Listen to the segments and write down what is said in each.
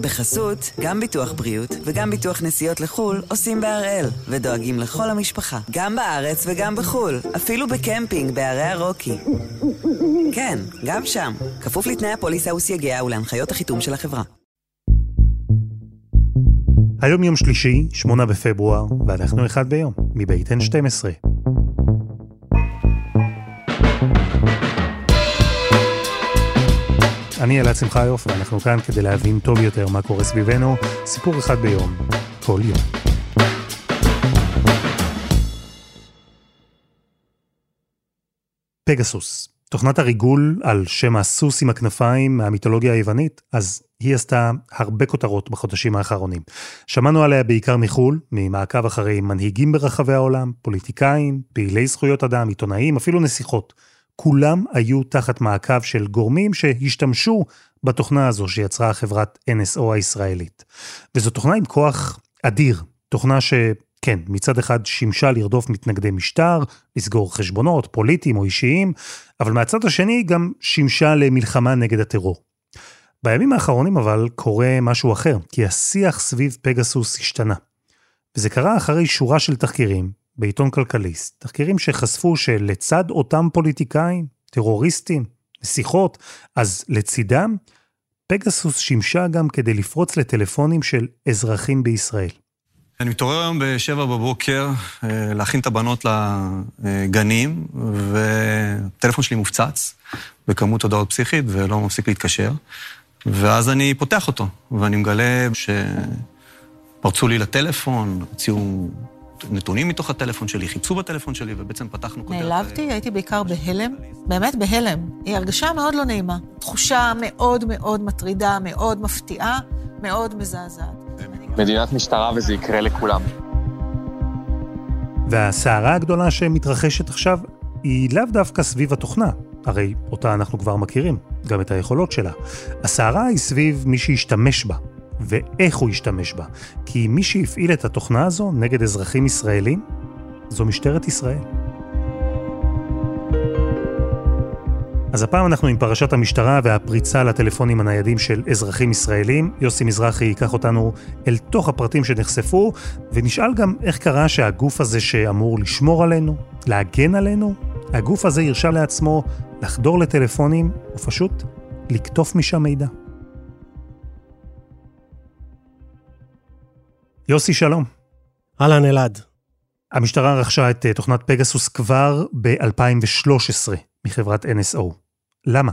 בחסות, גם ביטוח בריאות וגם ביטוח נסיעות לחו"ל עושים בהראל, ודואגים לכל המשפחה, גם בארץ וגם בחו"ל, אפילו בקמפינג בערי הרוקי. כן, גם שם, כפוף לתנאי הפוליסה וסייגיה ולהנחיות החיתום של החברה. היום יום שלישי, 8 בפברואר, ואנחנו אחד ביום, מבית N12. אני אלעד שמחיוף, ואנחנו כאן כדי להבין טוב יותר מה קורה סביבנו, סיפור אחד ביום, כל יום. פגסוס, תוכנת הריגול על שם הסוס עם הכנפיים מהמיתולוגיה היוונית, אז היא עשתה הרבה כותרות בחודשים האחרונים. שמענו עליה בעיקר מחו"ל, ממעקב אחרי מנהיגים ברחבי העולם, פוליטיקאים, פעילי זכויות אדם, עיתונאים, אפילו נסיכות. כולם היו תחת מעקב של גורמים שהשתמשו בתוכנה הזו שיצרה חברת NSO הישראלית. וזו תוכנה עם כוח אדיר, תוכנה שכן, מצד אחד שימשה לרדוף מתנגדי משטר, לסגור חשבונות פוליטיים או אישיים, אבל מהצד השני גם שימשה למלחמה נגד הטרור. בימים האחרונים אבל קורה משהו אחר, כי השיח סביב פגסוס השתנה. וזה קרה אחרי שורה של תחקירים בעיתון כלכליסט, תחקירים שחשפו שלצד אותם פוליטיקאים, טרוריסטים, נסיכות, אז לצידם, פגסוס שימשה גם כדי לפרוץ לטלפונים של אזרחים בישראל. אני מתעורר היום בשבע בבוקר אה, להכין את הבנות לגנים, והטלפון שלי מופצץ בכמות הודעות פסיכית ולא מפסיק להתקשר. ואז אני פותח אותו, ואני מגלה שפרצו לי לטלפון, הוציאו נתונים מתוך הטלפון שלי, חיפשו בטלפון שלי, ובעצם פתחנו כותרת... נעלבתי, הייתי בעיקר בהלם, באמת בהלם. היא הרגשה מאוד לא נעימה. תחושה מאוד מאוד מטרידה, מאוד מפתיעה, מאוד מזעזעת. מדינת משטרה וזה יקרה לכולם. והסערה הגדולה שמתרחשת עכשיו היא לאו דווקא סביב התוכנה, הרי אותה אנחנו כבר מכירים, גם את היכולות שלה. הסערה היא סביב מי שישתמש בה, ואיך הוא ישתמש בה. כי מי שהפעיל את התוכנה הזו נגד אזרחים ישראלים, זו משטרת ישראל. אז הפעם אנחנו עם פרשת המשטרה והפריצה לטלפונים הניידים של אזרחים ישראלים. יוסי מזרחי ייקח אותנו אל תוך הפרטים שנחשפו, ונשאל גם איך קרה שהגוף הזה שאמור לשמור עלינו, להגן עלינו, הגוף הזה הרשה לעצמו לחדור לטלפונים ופשוט לקטוף משם מידע. יוסי, שלום. אהלן, אלעד. המשטרה רכשה את אה, תוכנת פגסוס כבר ב-2013 מחברת NSO. למה?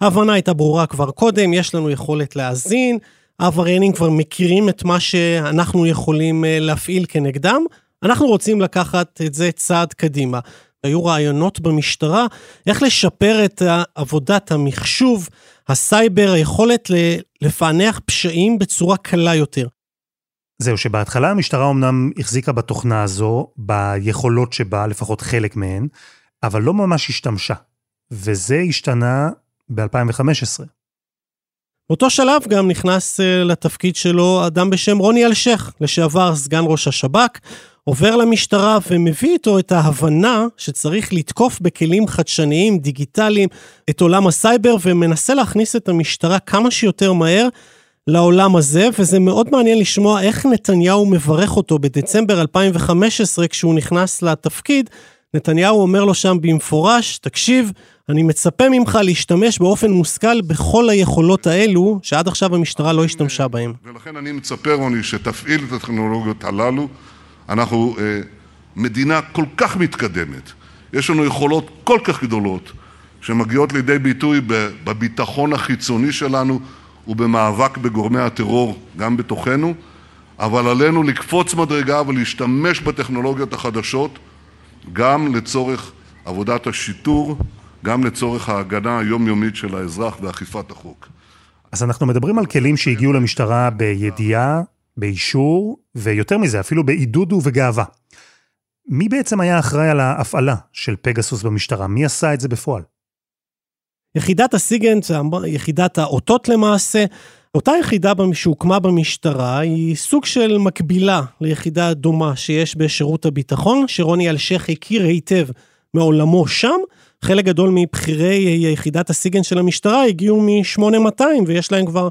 ההבנה הייתה ברורה כבר קודם, יש לנו יכולת להאזין, העבריינים כבר מכירים את מה שאנחנו יכולים אה, להפעיל כנגדם, אנחנו רוצים לקחת את זה צעד קדימה. היו רעיונות במשטרה איך לשפר את עבודת המחשוב, הסייבר, היכולת לפענח פשעים בצורה קלה יותר. זהו, שבהתחלה המשטרה אמנם החזיקה בתוכנה הזו, ביכולות שבה, לפחות חלק מהן, אבל לא ממש השתמשה. וזה השתנה ב-2015. באותו שלב גם נכנס אה, לתפקיד שלו אדם בשם רוני אלשיך, לשעבר סגן ראש השב"כ, עובר למשטרה ומביא איתו את ההבנה שצריך לתקוף בכלים חדשניים, דיגיטליים, את עולם הסייבר, ומנסה להכניס את המשטרה כמה שיותר מהר לעולם הזה, וזה מאוד מעניין לשמוע איך נתניהו מברך אותו בדצמבר 2015 כשהוא נכנס לתפקיד. נתניהו אומר לו שם במפורש, תקשיב, אני מצפה ממך להשתמש באופן מושכל בכל היכולות האלו, שעד עכשיו המשטרה לא השתמשה בהן. ולכן אני מצפה, רוני, שתפעיל את הטכנולוגיות הללו. אנחנו אה, מדינה כל כך מתקדמת, יש לנו יכולות כל כך גדולות, שמגיעות לידי ביטוי בביטחון החיצוני שלנו, ובמאבק בגורמי הטרור גם בתוכנו, אבל עלינו לקפוץ מדרגה ולהשתמש בטכנולוגיות החדשות גם לצורך עבודת השיטור, גם לצורך ההגנה היומיומית של האזרח ואכיפת החוק. אז אנחנו מדברים על כלים שהגיעו למשטרה בידיעה, באישור, ויותר מזה, אפילו בעידוד ובגאווה. מי בעצם היה אחראי על ההפעלה של פגסוס במשטרה? מי עשה את זה בפועל? יחידת הסיגנט, יחידת האותות למעשה, אותה יחידה שהוקמה במשטרה היא סוג של מקבילה ליחידה דומה שיש בשירות הביטחון, שרוני אלשיך הכיר היטב מעולמו שם. חלק גדול מבכירי יחידת הסיגנט של המשטרה הגיעו מ-8200 ויש להם כבר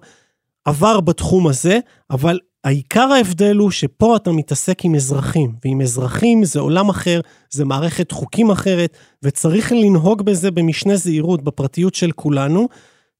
עבר בתחום הזה, אבל העיקר ההבדל הוא שפה אתה מתעסק עם אזרחים, ועם אזרחים זה עולם אחר, זה מערכת חוקים אחרת, וצריך לנהוג בזה במשנה זהירות, בפרטיות של כולנו.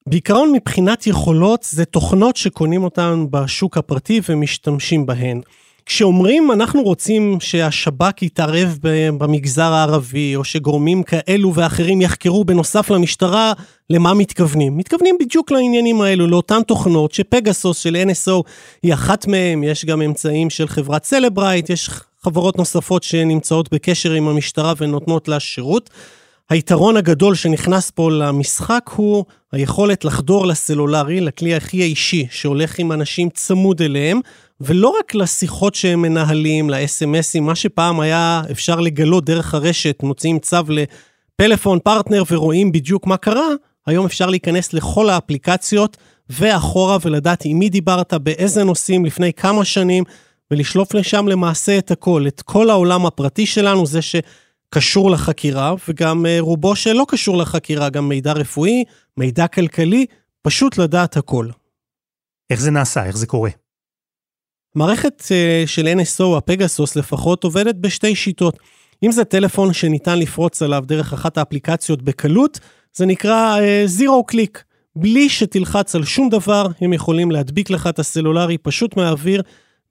בעיקרון מבחינת יכולות, זה תוכנות שקונים אותן בשוק הפרטי ומשתמשים בהן. כשאומרים אנחנו רוצים שהשב"כ יתערב במגזר הערבי, או שגורמים כאלו ואחרים יחקרו בנוסף למשטרה, למה מתכוונים? מתכוונים בדיוק לעניינים האלו, לאותן תוכנות שפגסוס של NSO היא אחת מהן, יש גם אמצעים של חברת סלברייט, יש חברות נוספות שנמצאות בקשר עם המשטרה ונותנות לה שירות. היתרון הגדול שנכנס פה למשחק הוא היכולת לחדור לסלולרי, לכלי הכי האישי שהולך עם אנשים צמוד אליהם, ולא רק לשיחות שהם מנהלים, ל-SMSים, מה שפעם היה אפשר לגלות דרך הרשת, מוציאים צו לפלאפון פרטנר ורואים בדיוק מה קרה, היום אפשר להיכנס לכל האפליקציות ואחורה ולדעת עם מי דיברת, באיזה נושאים, לפני כמה שנים, ולשלוף לשם למעשה את הכל, את כל העולם הפרטי שלנו, זה שקשור לחקירה, וגם אה, רובו שלא קשור לחקירה, גם מידע רפואי, מידע כלכלי, פשוט לדעת הכל. איך זה נעשה? איך זה קורה? מערכת אה, של NSO, הפגסוס לפחות, עובדת בשתי שיטות. אם זה טלפון שניתן לפרוץ עליו דרך אחת האפליקציות בקלות, זה נקרא זירו uh, קליק. בלי שתלחץ על שום דבר, הם יכולים להדביק לך את הסלולרי פשוט מהאוויר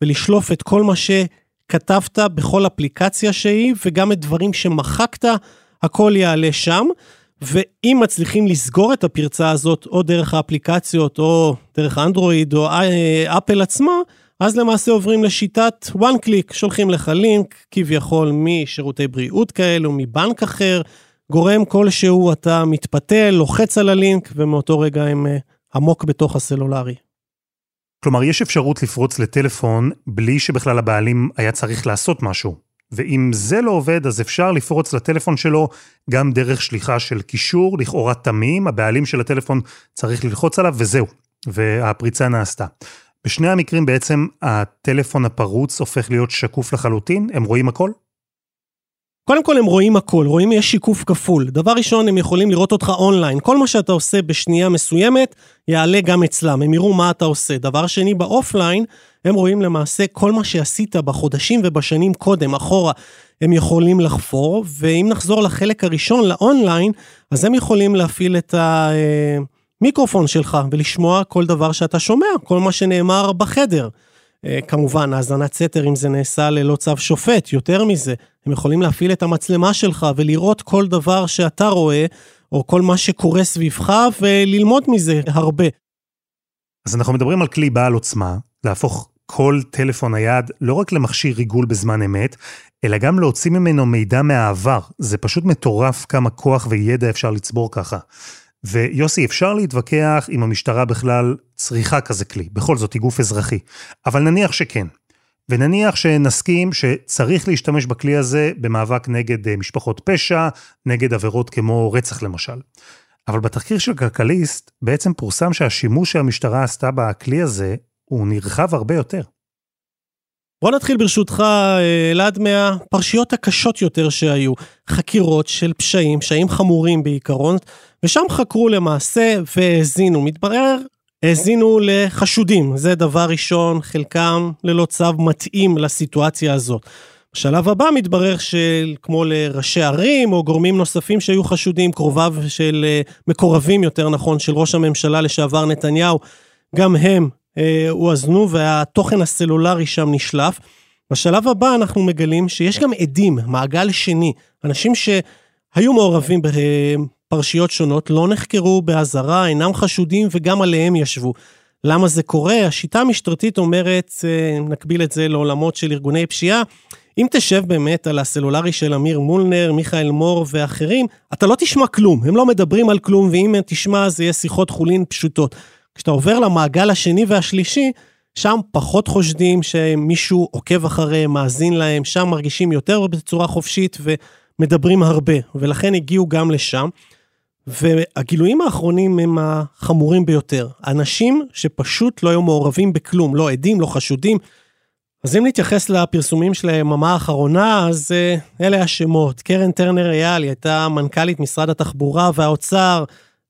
ולשלוף את כל מה שכתבת בכל אפליקציה שהיא, וגם את דברים שמחקת, הכל יעלה שם. ואם מצליחים לסגור את הפרצה הזאת, או דרך האפליקציות, או דרך אנדרואיד, או אה, אפל עצמה, אז למעשה עוברים לשיטת one click, שולחים לך לינק, כביכול משירותי בריאות כאלו, מבנק אחר, גורם כלשהו, אתה מתפתל, לוחץ על הלינק, ומאותו רגע הם אה, עמוק בתוך הסלולרי. כלומר, יש אפשרות לפרוץ לטלפון בלי שבכלל הבעלים היה צריך לעשות משהו. ואם זה לא עובד, אז אפשר לפרוץ לטלפון שלו גם דרך שליחה של קישור, לכאורה תמים, הבעלים של הטלפון צריך ללחוץ עליו, וזהו. והפריצה נעשתה. בשני המקרים בעצם הטלפון הפרוץ הופך להיות שקוף לחלוטין, הם רואים הכל? קודם כל הם רואים הכל, רואים יש שיקוף כפול. דבר ראשון, הם יכולים לראות אותך אונליין. כל מה שאתה עושה בשנייה מסוימת, יעלה גם אצלם, הם יראו מה אתה עושה. דבר שני, באופליין, הם רואים למעשה כל מה שעשית בחודשים ובשנים קודם, אחורה. הם יכולים לחפור, ואם נחזור לחלק הראשון, לאונליין, אז הם יכולים להפעיל את ה... אה, המיקרופון שלך ולשמוע כל דבר שאתה שומע, כל מה שנאמר בחדר. אה, כמובן, האזנת סתר אם זה נעשה ללא צו שופט, יותר מזה, הם יכולים להפעיל את המצלמה שלך ולראות כל דבר שאתה רואה, או כל מה שקורה סביבך, וללמוד מזה הרבה. אז אנחנו מדברים על כלי בעל עוצמה, להפוך כל טלפון נייד לא רק למכשיר ריגול בזמן אמת, אלא גם להוציא ממנו מידע מהעבר. זה פשוט מטורף כמה כוח וידע אפשר לצבור ככה. ויוסי, אפשר להתווכח אם המשטרה בכלל צריכה כזה כלי, בכל זאת היא גוף אזרחי, אבל נניח שכן. ונניח שנסכים שצריך להשתמש בכלי הזה במאבק נגד אה, משפחות פשע, נגד עבירות כמו רצח למשל. אבל בתחקיר של כלכליסט בעצם פורסם שהשימוש שהמשטרה עשתה בכלי הזה הוא נרחב הרבה יותר. בוא נתחיל ברשותך, אלעד, מהפרשיות הקשות יותר שהיו. חקירות של פשעים, פשעים חמורים בעיקרון, ושם חקרו למעשה והאזינו. מתברר, האזינו לחשודים. זה דבר ראשון, חלקם ללא צו מתאים לסיטואציה הזאת. בשלב הבא מתברר שכמו לראשי ערים או גורמים נוספים שהיו חשודים, קרוביו של, אה, מקורבים יותר נכון, של ראש הממשלה לשעבר נתניהו, גם הם אה, הואזנו והתוכן הסלולרי שם נשלף. בשלב הבא אנחנו מגלים שיש גם עדים, מעגל שני, אנשים שהיו מעורבים בפרשיות שונות, לא נחקרו באזהרה, אינם חשודים וגם עליהם ישבו. למה זה קורה? השיטה המשטרתית אומרת, אה, נקביל את זה לעולמות של ארגוני פשיעה, אם תשב באמת על הסלולרי של אמיר מולנר, מיכאל מור ואחרים, אתה לא תשמע כלום, הם לא מדברים על כלום, ואם תשמע זה יהיה שיחות חולין פשוטות. כשאתה עובר למעגל השני והשלישי, שם פחות חושדים שמישהו עוקב אחריהם, מאזין להם, שם מרגישים יותר בצורה חופשית ומדברים הרבה, ולכן הגיעו גם לשם. והגילויים האחרונים הם החמורים ביותר. אנשים שפשוט לא היו מעורבים בכלום, לא עדים, לא חשודים. אז אם נתייחס לפרסומים של היממה האחרונה, אז uh, אלה השמות. קרן טרנר אייל, היא הייתה מנכ"לית משרד התחבורה והאוצר,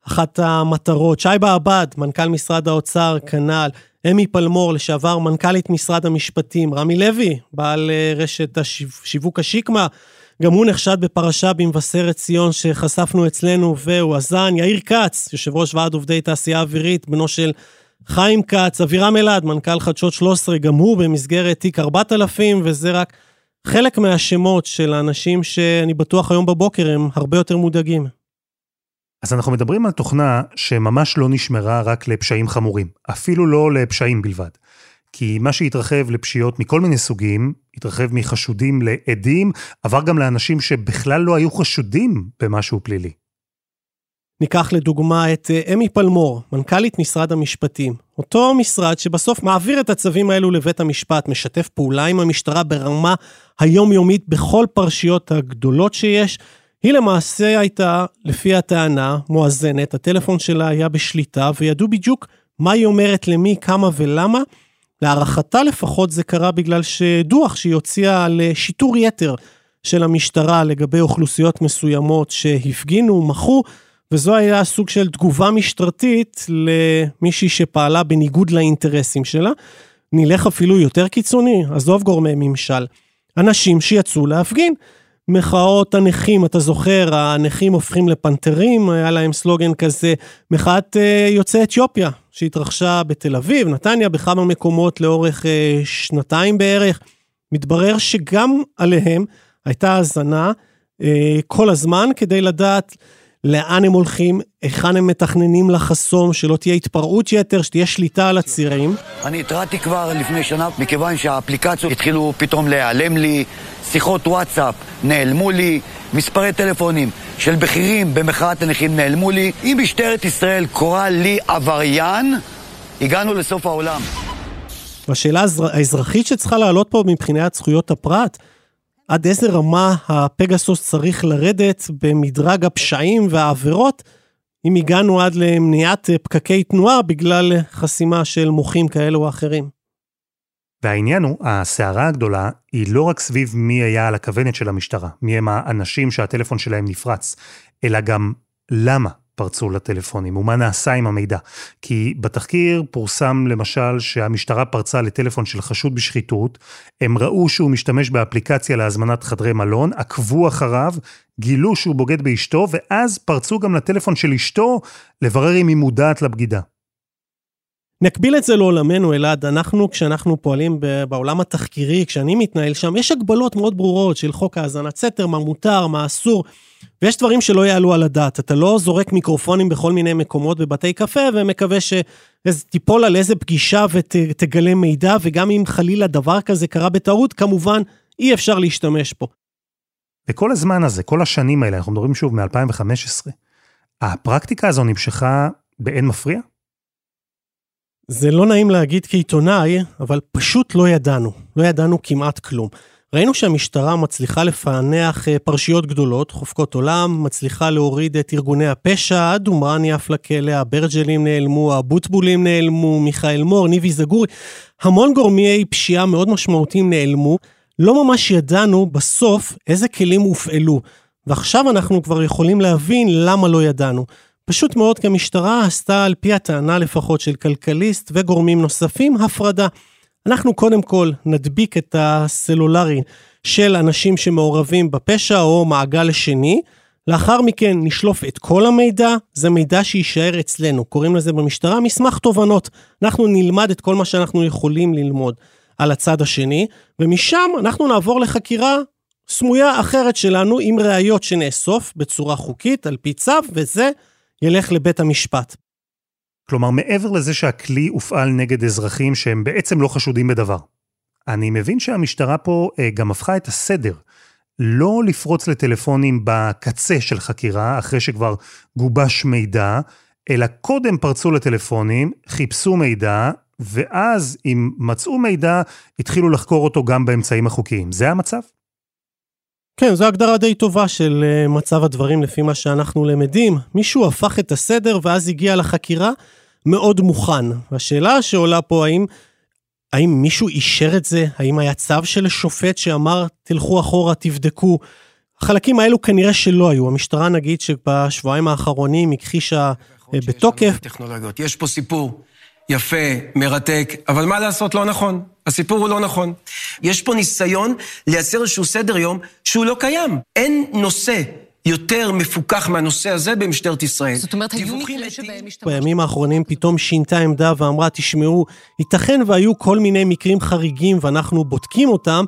אחת המטרות. שייבה עבד, מנכ"ל משרד האוצר, כנ"ל. אמי פלמור, לשעבר מנכ"לית משרד המשפטים. רמי לוי, בעל אה, רשת השיווק השיקמה, גם הוא נחשד בפרשה במבשרת ציון שחשפנו אצלנו והוא אזן. יאיר כץ, יושב ראש ועד עובדי תעשייה אווירית, בנו של חיים כץ, אבירם אלעד, מנכ"ל חדשות 13, גם הוא במסגרת תיק 4000, וזה רק חלק מהשמות של האנשים שאני בטוח היום בבוקר הם הרבה יותר מודאגים. אז אנחנו מדברים על תוכנה שממש לא נשמרה רק לפשעים חמורים, אפילו לא לפשעים בלבד. כי מה שהתרחב לפשיעות מכל מיני סוגים, התרחב מחשודים לעדים, עבר גם לאנשים שבכלל לא היו חשודים במשהו פלילי. ניקח לדוגמה את אה, אמי פלמור, מנכ"לית משרד המשפטים. אותו משרד שבסוף מעביר את הצווים האלו לבית המשפט, משתף פעולה עם המשטרה ברמה היומיומית בכל פרשיות הגדולות שיש. היא למעשה הייתה, לפי הטענה, מואזנת, הטלפון שלה היה בשליטה, וידעו בדיוק מה היא אומרת למי, כמה ולמה. להערכתה לפחות זה קרה בגלל שדוח שהיא הוציאה על אה, שיטור יתר של המשטרה לגבי אוכלוסיות מסוימות שהפגינו, מחו, וזו היה סוג של תגובה משטרתית למישהי שפעלה בניגוד לאינטרסים שלה. נלך אפילו יותר קיצוני, עזוב גורמי ממשל. אנשים שיצאו להפגין. מחאות הנכים, אתה זוכר, הנכים הופכים לפנתרים, היה להם סלוגן כזה, מחאת uh, יוצאי אתיופיה, שהתרחשה בתל אביב, נתניה, בכמה מקומות לאורך uh, שנתיים בערך. מתברר שגם עליהם הייתה האזנה uh, כל הזמן כדי לדעת לאן הם הולכים, היכן הם מתכננים לחסום, שלא תהיה התפרעות יתר, שתהיה שליטה על הצירים. אני התרעתי כבר לפני שנה, מכיוון שהאפליקציות התחילו פתאום להיעלם לי, שיחות וואטסאפ נעלמו לי, מספרי טלפונים של בכירים במחאת הנכים נעלמו לי. אם משטרת ישראל קוראה לי עבריין, הגענו לסוף העולם. והשאלה האזרחית שצריכה לעלות פה מבחינת זכויות הפרט, עד איזה רמה הפגסוס צריך לרדת במדרג הפשעים והעבירות, אם הגענו עד למניעת פקקי תנועה בגלל חסימה של מוחים כאלו או אחרים. והעניין הוא, הסערה הגדולה היא לא רק סביב מי היה על הכוונת של המשטרה, מי הם האנשים שהטלפון שלהם נפרץ, אלא גם למה פרצו לטלפונים ומה נעשה עם המידע. כי בתחקיר פורסם למשל שהמשטרה פרצה לטלפון של חשוד בשחיתות, הם ראו שהוא משתמש באפליקציה להזמנת חדרי מלון, עקבו אחריו, גילו שהוא בוגד באשתו, ואז פרצו גם לטלפון של אשתו לברר אם היא מודעת לבגידה. נקביל את זה לעולמנו, אלעד. אנחנו, כשאנחנו פועלים בעולם התחקירי, כשאני מתנהל שם, יש הגבלות מאוד ברורות של חוק האזנת סתר, מה מותר, מה אסור. ויש דברים שלא יעלו על הדעת. אתה לא זורק מיקרופונים בכל מיני מקומות בבתי קפה ומקווה שתיפול על איזה פגישה ותגלה מידע, וגם אם חלילה דבר כזה קרה בטעות, כמובן אי אפשר להשתמש פה. וכל הזמן הזה, כל השנים האלה, אנחנו מדברים שוב מ-2015, הפרקטיקה הזו נמשכה באין מפריע? זה לא נעים להגיד כעיתונאי, אבל פשוט לא ידענו. לא ידענו כמעט כלום. ראינו שהמשטרה מצליחה לפענח אה, פרשיות גדולות, חופקות עולם, מצליחה להוריד את ארגוני הפשע, דומרני עף לכלא, הברג'לים נעלמו, הבוטבולים נעלמו, מיכאל מור, ניבי זגורי, המון גורמי פשיעה מאוד משמעותיים נעלמו. לא ממש ידענו בסוף איזה כלים הופעלו, ועכשיו אנחנו כבר יכולים להבין למה לא ידענו. פשוט מאוד כי המשטרה עשתה, על פי הטענה לפחות של כלכליסט ושגורמים נוספים, הפרדה. אנחנו קודם כל נדביק את הסלולרי של אנשים שמעורבים בפשע או מעגל שני, לאחר מכן נשלוף את כל המידע, זה מידע שיישאר אצלנו, קוראים לזה במשטרה מסמך תובנות. אנחנו נלמד את כל מה שאנחנו יכולים ללמוד על הצד השני, ומשם אנחנו נעבור לחקירה סמויה אחרת שלנו עם ראיות שנאסוף בצורה חוקית על פי צו, וזה ילך לבית המשפט. כלומר, מעבר לזה שהכלי הופעל נגד אזרחים שהם בעצם לא חשודים בדבר. אני מבין שהמשטרה פה אה, גם הפכה את הסדר. לא לפרוץ לטלפונים בקצה של חקירה, אחרי שכבר גובש מידע, אלא קודם פרצו לטלפונים, חיפשו מידע, ואז אם מצאו מידע, התחילו לחקור אותו גם באמצעים החוקיים. זה המצב? כן, זו הגדרה די טובה של אה, מצב הדברים לפי מה שאנחנו למדים. מישהו הפך את הסדר ואז הגיע לחקירה מאוד מוכן. והשאלה שעולה פה, האם, האם מישהו אישר את זה? האם היה צו של שופט שאמר, תלכו אחורה, תבדקו? החלקים האלו כנראה שלא היו. המשטרה נגיד שבשבועיים האחרונים הכחישה אה, בתוקף. טכנולוגיות. יש פה סיפור יפה, מרתק, אבל מה לעשות, לא נכון. הסיפור הוא לא נכון. יש פה ניסיון לייצר איזשהו סדר יום שהוא לא קיים. אין נושא יותר מפוקח מהנושא הזה במשטרת ישראל. זאת אומרת, היו מקרים שבהם השתמשו... בימים האחרונים פתאום שינתה עמדה ואמרה, תשמעו, ייתכן והיו כל מיני מקרים חריגים ואנחנו בודקים אותם,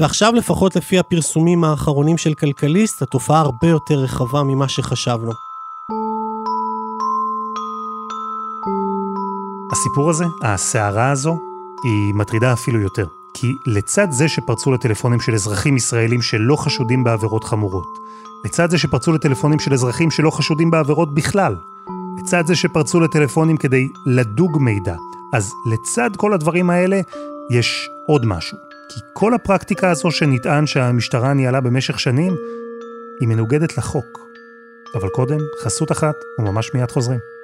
ועכשיו לפחות לפי הפרסומים האחרונים של כלכליסט, התופעה הרבה יותר רחבה ממה שחשבנו. הסיפור הזה, הסערה הזו, היא מטרידה אפילו יותר. כי לצד זה שפרצו לטלפונים של אזרחים ישראלים שלא חשודים בעבירות חמורות, לצד זה שפרצו לטלפונים של אזרחים שלא חשודים בעבירות בכלל, לצד זה שפרצו לטלפונים כדי לדוג מידע, אז לצד כל הדברים האלה, יש עוד משהו. כי כל הפרקטיקה הזו שנטען שהמשטרה ניהלה במשך שנים, היא מנוגדת לחוק. אבל קודם, חסות אחת, וממש מיד חוזרים.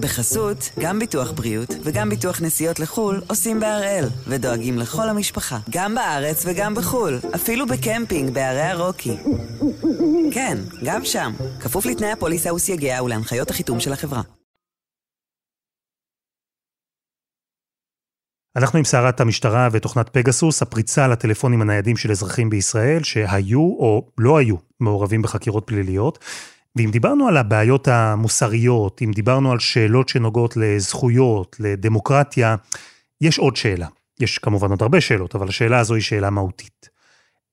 בחסות, גם ביטוח בריאות וגם ביטוח נסיעות לחו"ל עושים בהראל, ודואגים לכל המשפחה, גם בארץ וגם בחו"ל, אפילו בקמפינג בערי הרוקי. כן, גם שם, כפוף לתנאי הפוליסה וסייגיה ולהנחיות החיתום של החברה. אנחנו עם סערת המשטרה ותוכנת פגסוס, הפריצה לטלפונים הניידים של אזרחים בישראל שהיו או לא היו מעורבים בחקירות פליליות. ואם דיברנו על הבעיות המוסריות, אם דיברנו על שאלות שנוגעות לזכויות, לדמוקרטיה, יש עוד שאלה. יש כמובן עוד הרבה שאלות, אבל השאלה הזו היא שאלה מהותית.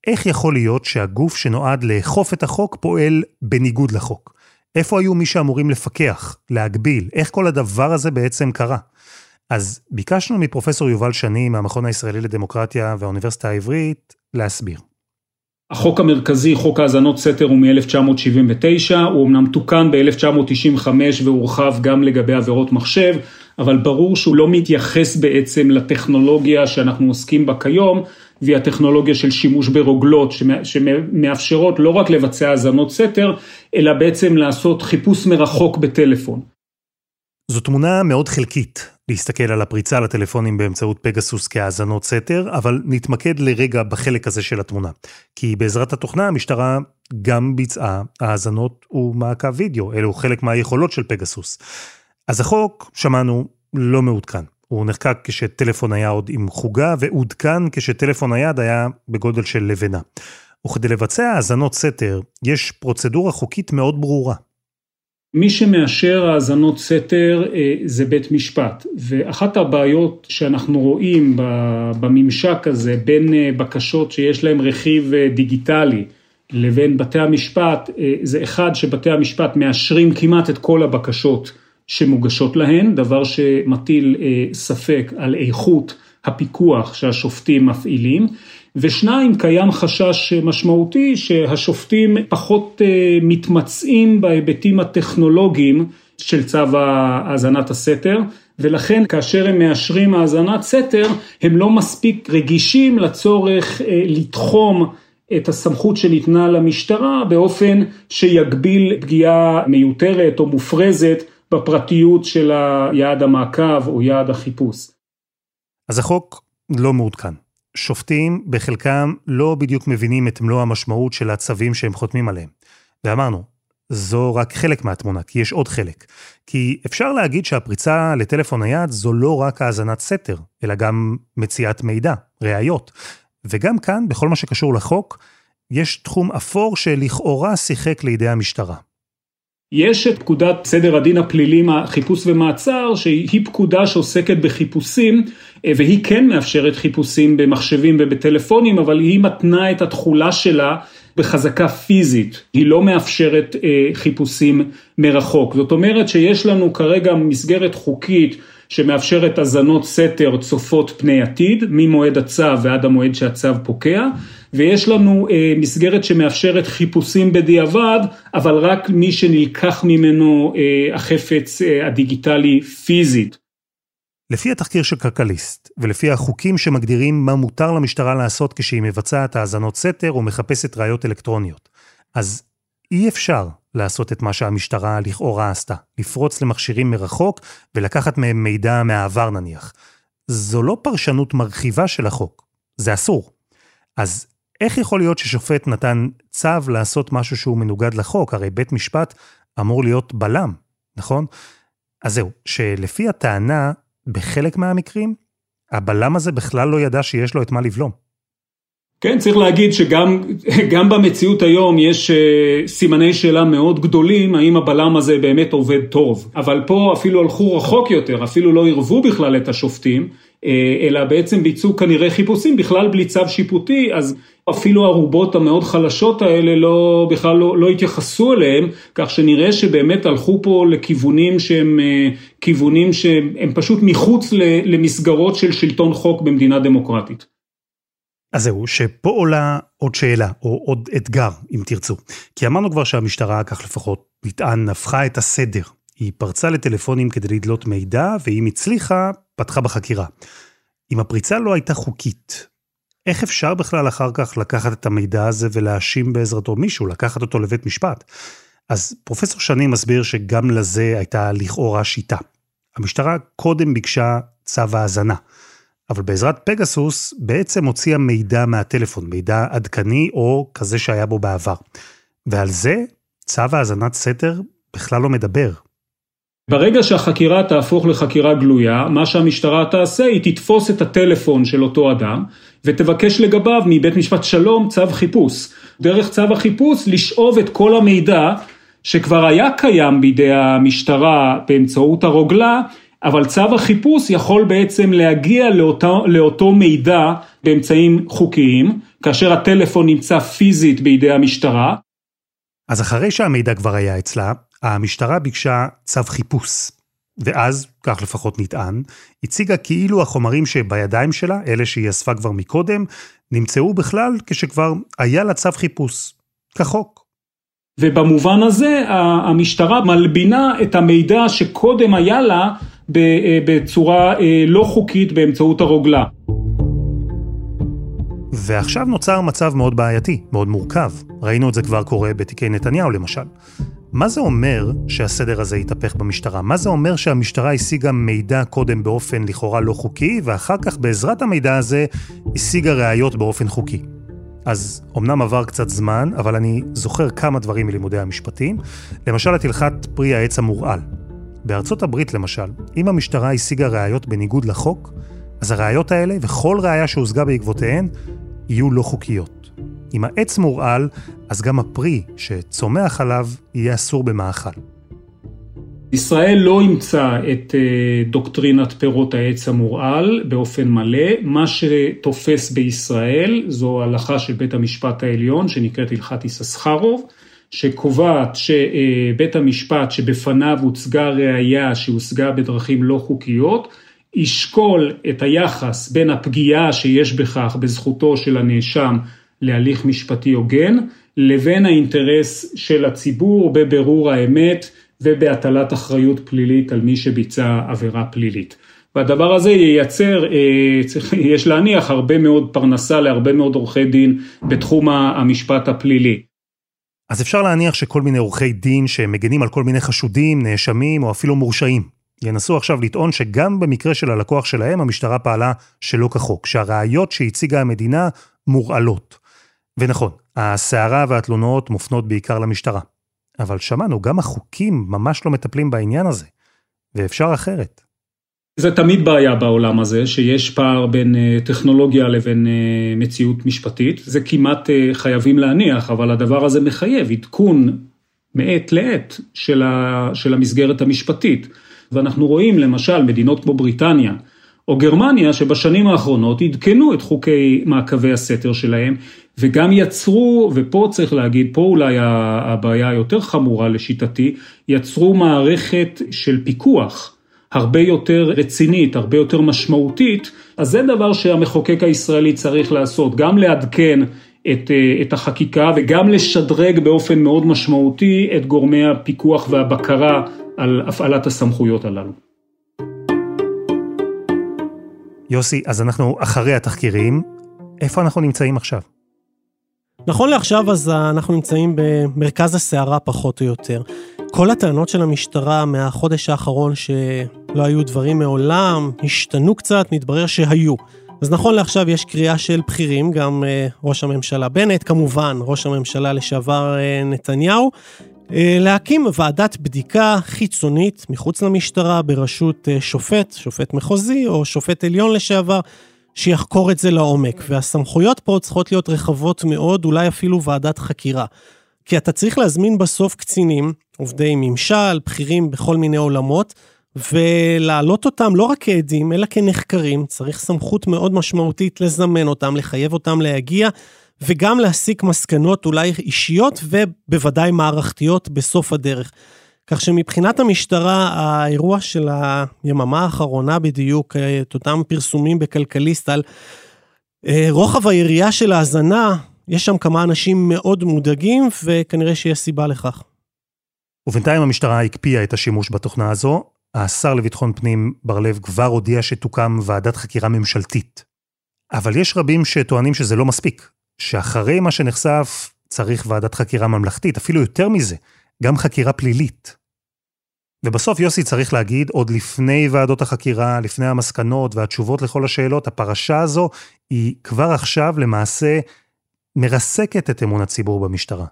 איך יכול להיות שהגוף שנועד לאכוף את החוק פועל בניגוד לחוק? איפה היו מי שאמורים לפקח, להגביל? איך כל הדבר הזה בעצם קרה? אז ביקשנו מפרופסור יובל שני מהמכון הישראלי לדמוקרטיה והאוניברסיטה העברית להסביר. החוק המרכזי, חוק האזנות סתר, הוא מ-1979, הוא אמנם תוקן ב-1995 והורחב גם לגבי עבירות מחשב, אבל ברור שהוא לא מתייחס בעצם לטכנולוגיה שאנחנו עוסקים בה כיום, והיא הטכנולוגיה של שימוש ברוגלות, שמאפשרות לא רק לבצע האזנות סתר, אלא בעצם לעשות חיפוש מרחוק בטלפון. זו תמונה מאוד חלקית להסתכל על הפריצה לטלפונים באמצעות פגסוס כהאזנות סתר, אבל נתמקד לרגע בחלק הזה של התמונה. כי בעזרת התוכנה המשטרה גם ביצעה האזנות ומעקב וידאו, אלו חלק מהיכולות של פגסוס. אז החוק, שמענו, לא מעודכן. הוא נחקק כשטלפון היה עוד עם חוגה, ועודכן כשטלפון נייד היה בגודל של לבנה. וכדי לבצע האזנות סתר, יש פרוצדורה חוקית מאוד ברורה. מי שמאשר האזנות סתר אה, זה בית משפט, ואחת הבעיות שאנחנו רואים בממשק הזה בין אה, בקשות שיש להם רכיב אה, דיגיטלי לבין בתי המשפט, זה אחד שבתי המשפט מאשרים כמעט את כל הבקשות שמוגשות להן, דבר שמטיל ספק על איכות הפיקוח שהשופטים מפעילים. ושניים, קיים חשש משמעותי שהשופטים פחות אה, מתמצאים בהיבטים הטכנולוגיים של צו האזנת הסתר, ולכן כאשר הם מאשרים האזנת סתר, הם לא מספיק רגישים לצורך אה, לתחום את הסמכות שניתנה למשטרה באופן שיגביל פגיעה מיותרת או מופרזת בפרטיות של יעד המעקב או יעד החיפוש. אז החוק לא מעודכן. שופטים בחלקם לא בדיוק מבינים את מלוא המשמעות של הצווים שהם חותמים עליהם. ואמרנו, זו רק חלק מהתמונה, כי יש עוד חלק. כי אפשר להגיד שהפריצה לטלפון נייד זו לא רק האזנת סתר, אלא גם מציאת מידע, ראיות. וגם כאן, בכל מה שקשור לחוק, יש תחום אפור שלכאורה שיחק לידי המשטרה. יש את פקודת סדר הדין הפלילי, חיפוש ומעצר, שהיא פקודה שעוסקת בחיפושים, אה, והיא כן מאפשרת חיפושים במחשבים ובטלפונים, אבל היא מתנה את התכולה שלה בחזקה פיזית, היא לא מאפשרת אה, חיפושים מרחוק. זאת אומרת שיש לנו כרגע מסגרת חוקית שמאפשרת האזנות סתר צופות פני עתיד, ממועד הצו ועד המועד שהצו פוקע, ויש לנו אה, מסגרת שמאפשרת חיפושים בדיעבד, אבל רק מי שנלקח ממנו אה, החפץ אה, הדיגיטלי פיזית. לפי התחקיר של כלכליסט, ולפי החוקים שמגדירים מה מותר למשטרה לעשות כשהיא מבצעת האזנות סתר או מחפשת ראיות אלקטרוניות, אז אי אפשר לעשות את מה שהמשטרה לכאורה עשתה, לפרוץ למכשירים מרחוק ולקחת מהם מידע מהעבר נניח. זו לא פרשנות מרחיבה של החוק, זה אסור. אז איך יכול להיות ששופט נתן צו לעשות משהו שהוא מנוגד לחוק? הרי בית משפט אמור להיות בלם, נכון? אז זהו, שלפי הטענה, בחלק מהמקרים, הבלם הזה בכלל לא ידע שיש לו את מה לבלום. כן, צריך להגיד שגם במציאות היום יש uh, סימני שאלה מאוד גדולים, האם הבלם הזה באמת עובד טוב. אבל פה אפילו הלכו רחוק יותר, אפילו לא עירבו בכלל את השופטים, uh, אלא בעצם ביצעו כנראה חיפושים בכלל בלי צו שיפוטי, אז אפילו הערובות המאוד חלשות האלה לא, בכלל לא, לא התייחסו אליהם, כך שנראה שבאמת הלכו פה לכיוונים שהם uh, כיוונים שהם פשוט מחוץ למסגרות של שלטון חוק במדינה דמוקרטית. אז זהו, שפה עולה עוד שאלה, או עוד אתגר, אם תרצו. כי אמרנו כבר שהמשטרה, כך לפחות נטען, הפכה את הסדר. היא פרצה לטלפונים כדי לדלות מידע, ואם הצליחה, פתחה בחקירה. אם הפריצה לא הייתה חוקית, איך אפשר בכלל אחר כך לקחת את המידע הזה ולהאשים בעזרתו מישהו, לקחת אותו לבית משפט? אז פרופסור שני מסביר שגם לזה הייתה לכאורה שיטה. המשטרה קודם ביקשה צו האזנה. אבל בעזרת פגסוס בעצם הוציאה מידע מהטלפון, מידע עדכני או כזה שהיה בו בעבר. ועל זה צו האזנת סתר בכלל לא מדבר. ברגע שהחקירה תהפוך לחקירה גלויה, מה שהמשטרה תעשה, היא תתפוס את הטלפון של אותו אדם, ותבקש לגביו מבית משפט שלום צו חיפוש. דרך צו החיפוש לשאוב את כל המידע שכבר היה קיים בידי המשטרה באמצעות הרוגלה, אבל צו החיפוש יכול בעצם להגיע לאותו, לאותו מידע באמצעים חוקיים, כאשר הטלפון נמצא פיזית בידי המשטרה. אז אחרי שהמידע כבר היה אצלה, המשטרה ביקשה צו חיפוש. ואז, כך לפחות נטען, הציגה כאילו החומרים שבידיים שלה, אלה שהיא אספה כבר מקודם, נמצאו בכלל כשכבר היה לה צו חיפוש. כחוק. ובמובן הזה המשטרה מלבינה את המידע שקודם היה לה אה, בצורה אה, לא חוקית באמצעות הרוגלה. ועכשיו נוצר מצב מאוד בעייתי, מאוד מורכב. ראינו את זה כבר קורה בתיקי נתניהו למשל. מה זה אומר שהסדר הזה התהפך במשטרה? מה זה אומר שהמשטרה השיגה מידע קודם באופן לכאורה לא חוקי, ואחר כך בעזרת המידע הזה השיגה ראיות באופן חוקי? אז אמנם עבר קצת זמן, אבל אני זוכר כמה דברים מלימודי המשפטים. למשל את הלכת פרי העץ המורעל. בארצות הברית למשל, אם המשטרה השיגה ראיות בניגוד לחוק, אז הראיות האלה וכל ראיה שהושגה בעקבותיהן יהיו לא חוקיות. אם העץ מורעל, אז גם הפרי שצומח עליו יהיה אסור במאכל. ישראל לא אימצה את אה, דוקטרינת פירות העץ המורעל באופן מלא. מה שתופס בישראל זו הלכה של בית המשפט העליון שנקראת הלכת יששכרוב. שקובעת שבית המשפט שבפניו הוצגה ראייה שהושגה בדרכים לא חוקיות, ישקול את היחס בין הפגיעה שיש בכך בזכותו של הנאשם להליך משפטי הוגן, לבין האינטרס של הציבור בבירור האמת ובהטלת אחריות פלילית על מי שביצע עבירה פלילית. והדבר הזה ייצר, אה, יש להניח, הרבה מאוד פרנסה להרבה מאוד עורכי דין בתחום המשפט הפלילי. אז אפשר להניח שכל מיני עורכי דין שמגנים על כל מיני חשודים, נאשמים או אפילו מורשעים, ינסו עכשיו לטעון שגם במקרה של הלקוח שלהם המשטרה פעלה שלא כחוק, שהראיות שהציגה המדינה מורעלות. ונכון, הסערה והתלונות מופנות בעיקר למשטרה. אבל שמענו, גם החוקים ממש לא מטפלים בעניין הזה, ואפשר אחרת. זה תמיד בעיה בעולם הזה, שיש פער בין אה, טכנולוגיה לבין אה, מציאות משפטית. זה כמעט אה, חייבים להניח, אבל הדבר הזה מחייב עדכון מעת לעת של, ה, של המסגרת המשפטית. ואנחנו רואים למשל מדינות כמו בריטניה או גרמניה, שבשנים האחרונות עדכנו את חוקי מעקבי הסתר שלהם, וגם יצרו, ופה צריך להגיד, פה אולי הבעיה היותר חמורה לשיטתי, יצרו מערכת של פיקוח. הרבה יותר רצינית, הרבה יותר משמעותית, אז זה דבר שהמחוקק הישראלי צריך לעשות, גם לעדכן את, אה, את החקיקה וגם לשדרג באופן מאוד משמעותי את גורמי הפיקוח והבקרה על הפעלת הסמכויות הללו. יוסי, אז אנחנו אחרי התחקירים, איפה אנחנו נמצאים עכשיו? נכון לעכשיו אז אנחנו נמצאים במרכז הסערה פחות או יותר. כל הטענות של המשטרה מהחודש האחרון שלא היו דברים מעולם, השתנו קצת, מתברר שהיו. אז נכון לעכשיו יש קריאה של בכירים, גם uh, ראש הממשלה בנט, כמובן ראש הממשלה לשעבר uh, נתניהו, להקים ועדת בדיקה חיצונית מחוץ למשטרה בראשות שופט, שופט מחוזי או שופט עליון לשעבר, שיחקור את זה לעומק. והסמכויות פה צריכות להיות רחבות מאוד, אולי אפילו ועדת חקירה. כי אתה צריך להזמין בסוף קצינים, עובדי ממשל, בכירים בכל מיני עולמות, ולהעלות אותם לא רק כעדים, אלא כנחקרים. צריך סמכות מאוד משמעותית לזמן אותם, לחייב אותם להגיע, וגם להסיק מסקנות אולי אישיות ובוודאי מערכתיות בסוף הדרך. כך שמבחינת המשטרה, האירוע של היממה האחרונה בדיוק, את אותם פרסומים בכלכליסט על אה, רוחב היריעה של ההאזנה, יש שם כמה אנשים מאוד מודאגים, וכנראה שיש סיבה לכך. ובינתיים המשטרה הקפיאה את השימוש בתוכנה הזו. השר לביטחון פנים בר לב כבר הודיע שתוקם ועדת חקירה ממשלתית. אבל יש רבים שטוענים שזה לא מספיק, שאחרי מה שנחשף צריך ועדת חקירה ממלכתית, אפילו יותר מזה, גם חקירה פלילית. ובסוף יוסי צריך להגיד, עוד לפני ועדות החקירה, לפני המסקנות והתשובות לכל השאלות, הפרשה הזו היא כבר עכשיו למעשה מרסקת את אמון הציבור במשטרה.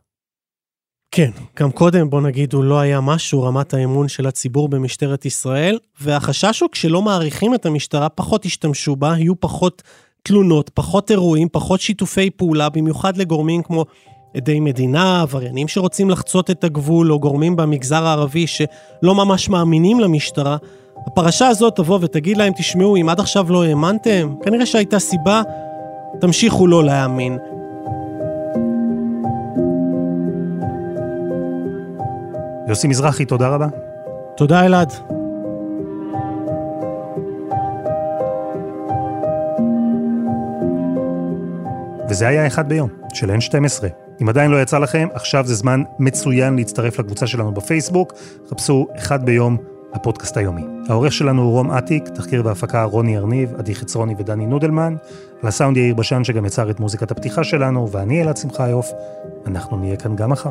כן, גם קודם, בוא נגיד, הוא לא היה משהו, רמת האמון של הציבור במשטרת ישראל, והחשש הוא כשלא מעריכים את המשטרה, פחות ישתמשו בה, יהיו פחות תלונות, פחות אירועים, פחות שיתופי פעולה, במיוחד לגורמים כמו עדי מדינה, עבריינים שרוצים לחצות את הגבול, או גורמים במגזר הערבי שלא ממש מאמינים למשטרה. הפרשה הזאת תבוא ותגיד להם, תשמעו, אם עד עכשיו לא האמנתם, כנראה שהייתה סיבה, תמשיכו לא להאמין. יוסי מזרחי, תודה רבה. תודה, אלעד. וזה היה אחד ביום, של N12. אם עדיין לא יצא לכם, עכשיו זה זמן מצוין להצטרף לקבוצה שלנו בפייסבוק. חפשו אחד ביום, הפודקאסט היומי. העורך שלנו הוא רום אטיק, תחקיר והפקה רוני ארניב, עדי חצרוני ודני נודלמן. על הסאונד יאיר בשן שגם יצר את מוזיקת הפתיחה שלנו, ואני אלעד שמחיוף. אנחנו נהיה כאן גם מחר.